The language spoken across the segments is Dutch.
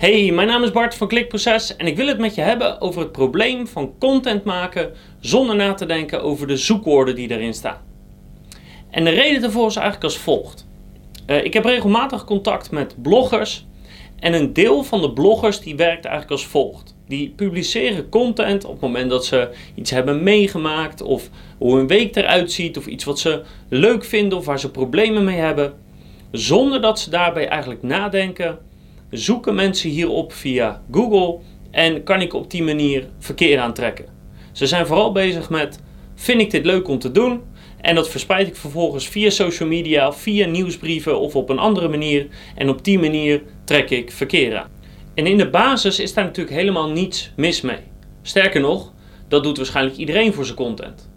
Hey, mijn naam is Bart van Klikproces en ik wil het met je hebben over het probleem van content maken zonder na te denken over de zoekwoorden die erin staan. En de reden daarvoor is eigenlijk als volgt. Uh, ik heb regelmatig contact met bloggers en een deel van de bloggers die werkt eigenlijk als volgt. Die publiceren content op het moment dat ze iets hebben meegemaakt of hoe een week eruit ziet of iets wat ze leuk vinden of waar ze problemen mee hebben. Zonder dat ze daarbij eigenlijk nadenken zoeken mensen hierop via Google en kan ik op die manier verkeer aantrekken. Ze zijn vooral bezig met: vind ik dit leuk om te doen? En dat verspreid ik vervolgens via social media, via nieuwsbrieven of op een andere manier. En op die manier trek ik verkeer aan. En in de basis is daar natuurlijk helemaal niets mis mee. Sterker nog, dat doet waarschijnlijk iedereen voor zijn content.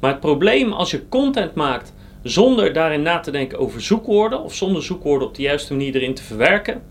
Maar het probleem als je content maakt zonder daarin na te denken over zoekwoorden of zonder zoekwoorden op de juiste manier erin te verwerken,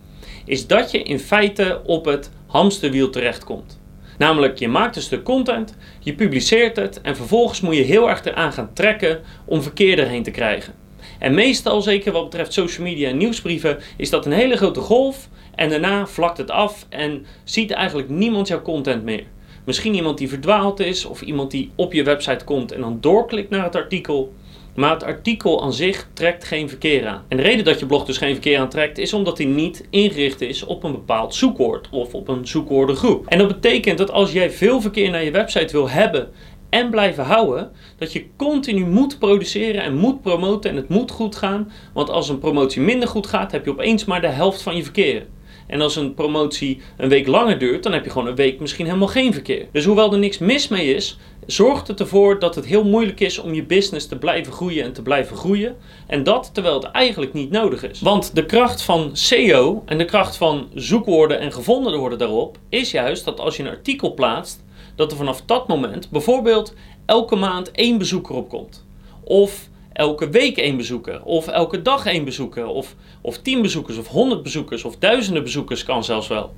is dat je in feite op het hamsterwiel terechtkomt. Namelijk, je maakt een stuk content, je publiceert het en vervolgens moet je heel erg eraan gaan trekken om verkeer erheen te krijgen. En meestal, zeker wat betreft social media en nieuwsbrieven, is dat een hele grote golf en daarna vlakt het af en ziet eigenlijk niemand jouw content meer. Misschien iemand die verdwaald is of iemand die op je website komt en dan doorklikt naar het artikel. Maar het artikel aan zich trekt geen verkeer aan. En de reden dat je blog dus geen verkeer aantrekt is omdat hij niet ingericht is op een bepaald zoekwoord of op een zoekwoordengroep. En dat betekent dat als jij veel verkeer naar je website wil hebben en blijven houden, dat je continu moet produceren en moet promoten en het moet goed gaan. Want als een promotie minder goed gaat, heb je opeens maar de helft van je verkeer. En als een promotie een week langer duurt, dan heb je gewoon een week misschien helemaal geen verkeer. Dus hoewel er niks mis mee is, zorgt het ervoor dat het heel moeilijk is om je business te blijven groeien en te blijven groeien. En dat terwijl het eigenlijk niet nodig is. Want de kracht van SEO en de kracht van zoekwoorden en gevonden worden daarop is juist dat als je een artikel plaatst, dat er vanaf dat moment bijvoorbeeld elke maand één bezoeker opkomt. Of elke week één bezoeker, of elke dag één bezoeker, of, of tien bezoekers, of honderd bezoekers, of duizenden bezoekers kan zelfs wel.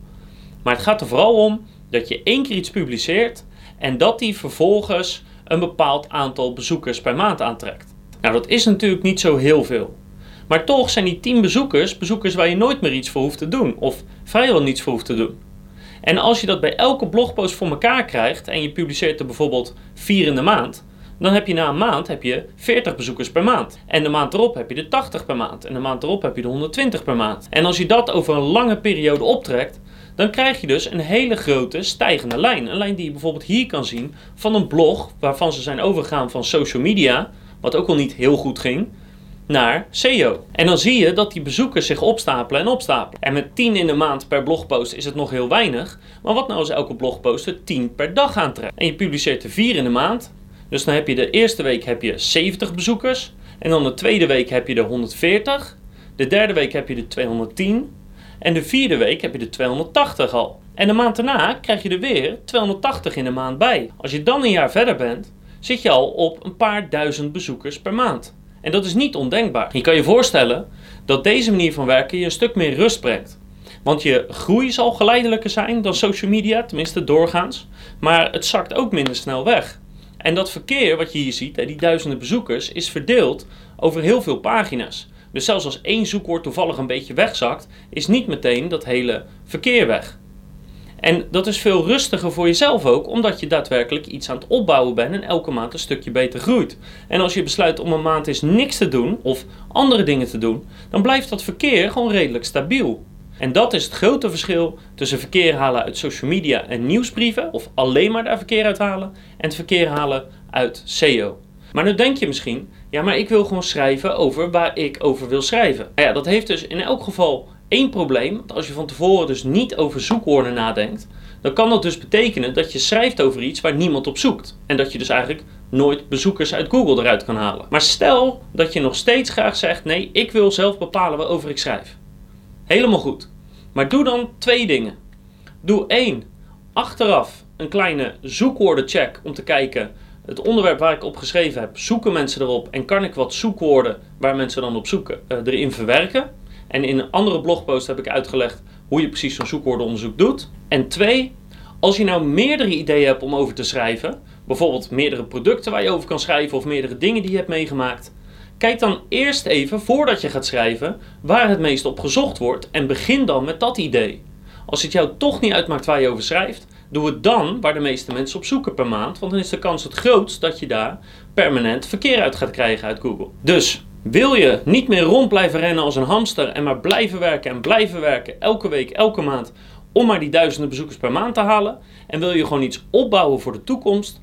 Maar het gaat er vooral om dat je één keer iets publiceert en dat die vervolgens een bepaald aantal bezoekers per maand aantrekt. Nou, dat is natuurlijk niet zo heel veel. Maar toch zijn die 10 bezoekers bezoekers waar je nooit meer iets voor hoeft te doen, of vrijwel niets voor hoeft te doen. En als je dat bij elke blogpost voor elkaar krijgt en je publiceert er bijvoorbeeld 4 in de maand, dan heb je na een maand heb je 40 bezoekers per maand. En de maand erop heb je de 80 per maand. En de maand erop heb je de 120 per maand. En als je dat over een lange periode optrekt, dan krijg je dus een hele grote stijgende lijn. Een lijn die je bijvoorbeeld hier kan zien van een blog waarvan ze zijn overgegaan van social media, wat ook al niet heel goed ging, naar SEO. En dan zie je dat die bezoekers zich opstapelen en opstapelen. En met 10 in de maand per blogpost is het nog heel weinig. Maar wat nou als elke blogpost er 10 per dag aantrekt? En je publiceert er 4 in de maand. Dus dan heb je de eerste week heb je 70 bezoekers. En dan de tweede week heb je er 140. De derde week heb je er 210. En de vierde week heb je er 280 al. En de maand daarna krijg je er weer 280 in de maand bij. Als je dan een jaar verder bent, zit je al op een paar duizend bezoekers per maand. En dat is niet ondenkbaar. Je kan je voorstellen dat deze manier van werken je een stuk meer rust brengt. Want je groei zal geleidelijker zijn dan social media, tenminste doorgaans. Maar het zakt ook minder snel weg. En dat verkeer wat je hier ziet, die duizenden bezoekers, is verdeeld over heel veel pagina's. Dus zelfs als één zoekwoord toevallig een beetje wegzakt, is niet meteen dat hele verkeer weg. En dat is veel rustiger voor jezelf ook, omdat je daadwerkelijk iets aan het opbouwen bent en elke maand een stukje beter groeit. En als je besluit om een maand eens niks te doen of andere dingen te doen, dan blijft dat verkeer gewoon redelijk stabiel. En dat is het grote verschil tussen verkeer halen uit social media en nieuwsbrieven, of alleen maar daar verkeer uit halen, en het verkeer halen uit SEO. Maar nu denk je misschien, ja, maar ik wil gewoon schrijven over waar ik over wil schrijven. Nou ja, dat heeft dus in elk geval één probleem. Want als je van tevoren dus niet over zoekwoorden nadenkt, dan kan dat dus betekenen dat je schrijft over iets waar niemand op zoekt. En dat je dus eigenlijk nooit bezoekers uit Google eruit kan halen. Maar stel dat je nog steeds graag zegt: nee, ik wil zelf bepalen waarover ik schrijf. Helemaal goed. Maar doe dan twee dingen. Doe één, achteraf een kleine zoekwoordencheck om te kijken het onderwerp waar ik op geschreven heb, zoeken mensen erop en kan ik wat zoekwoorden waar mensen dan op zoeken uh, erin verwerken. En in een andere blogpost heb ik uitgelegd hoe je precies zo'n zoekwoordenonderzoek doet. En twee, als je nou meerdere ideeën hebt om over te schrijven, bijvoorbeeld meerdere producten waar je over kan schrijven of meerdere dingen die je hebt meegemaakt, kijk dan eerst even voordat je gaat schrijven waar het meest op gezocht wordt en begin dan met dat idee. Als het jou toch niet uitmaakt waar je over schrijft, doe het dan waar de meeste mensen op zoeken per maand. Want dan is de kans het grootst dat je daar permanent verkeer uit gaat krijgen uit Google. Dus wil je niet meer rond blijven rennen als een hamster en maar blijven werken en blijven werken elke week, elke maand om maar die duizenden bezoekers per maand te halen en wil je gewoon iets opbouwen voor de toekomst,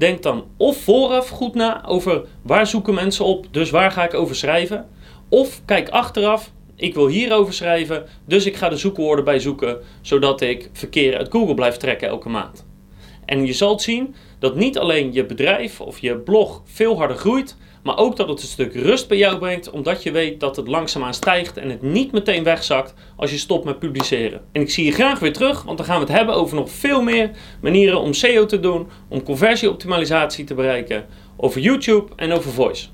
denk dan of vooraf goed na over waar zoeken mensen op, dus waar ga ik over schrijven, of kijk achteraf, ik wil hierover schrijven, dus ik ga de zoekwoorden bij zoeken, zodat ik verkeer uit Google blijf trekken elke maand. En je zult zien dat niet alleen je bedrijf of je blog veel harder groeit, maar ook dat het een stuk rust bij jou brengt, omdat je weet dat het langzaamaan stijgt en het niet meteen wegzakt als je stopt met publiceren. En ik zie je graag weer terug, want dan gaan we het hebben over nog veel meer manieren om SEO te doen, om conversieoptimalisatie te bereiken, over YouTube en over voice.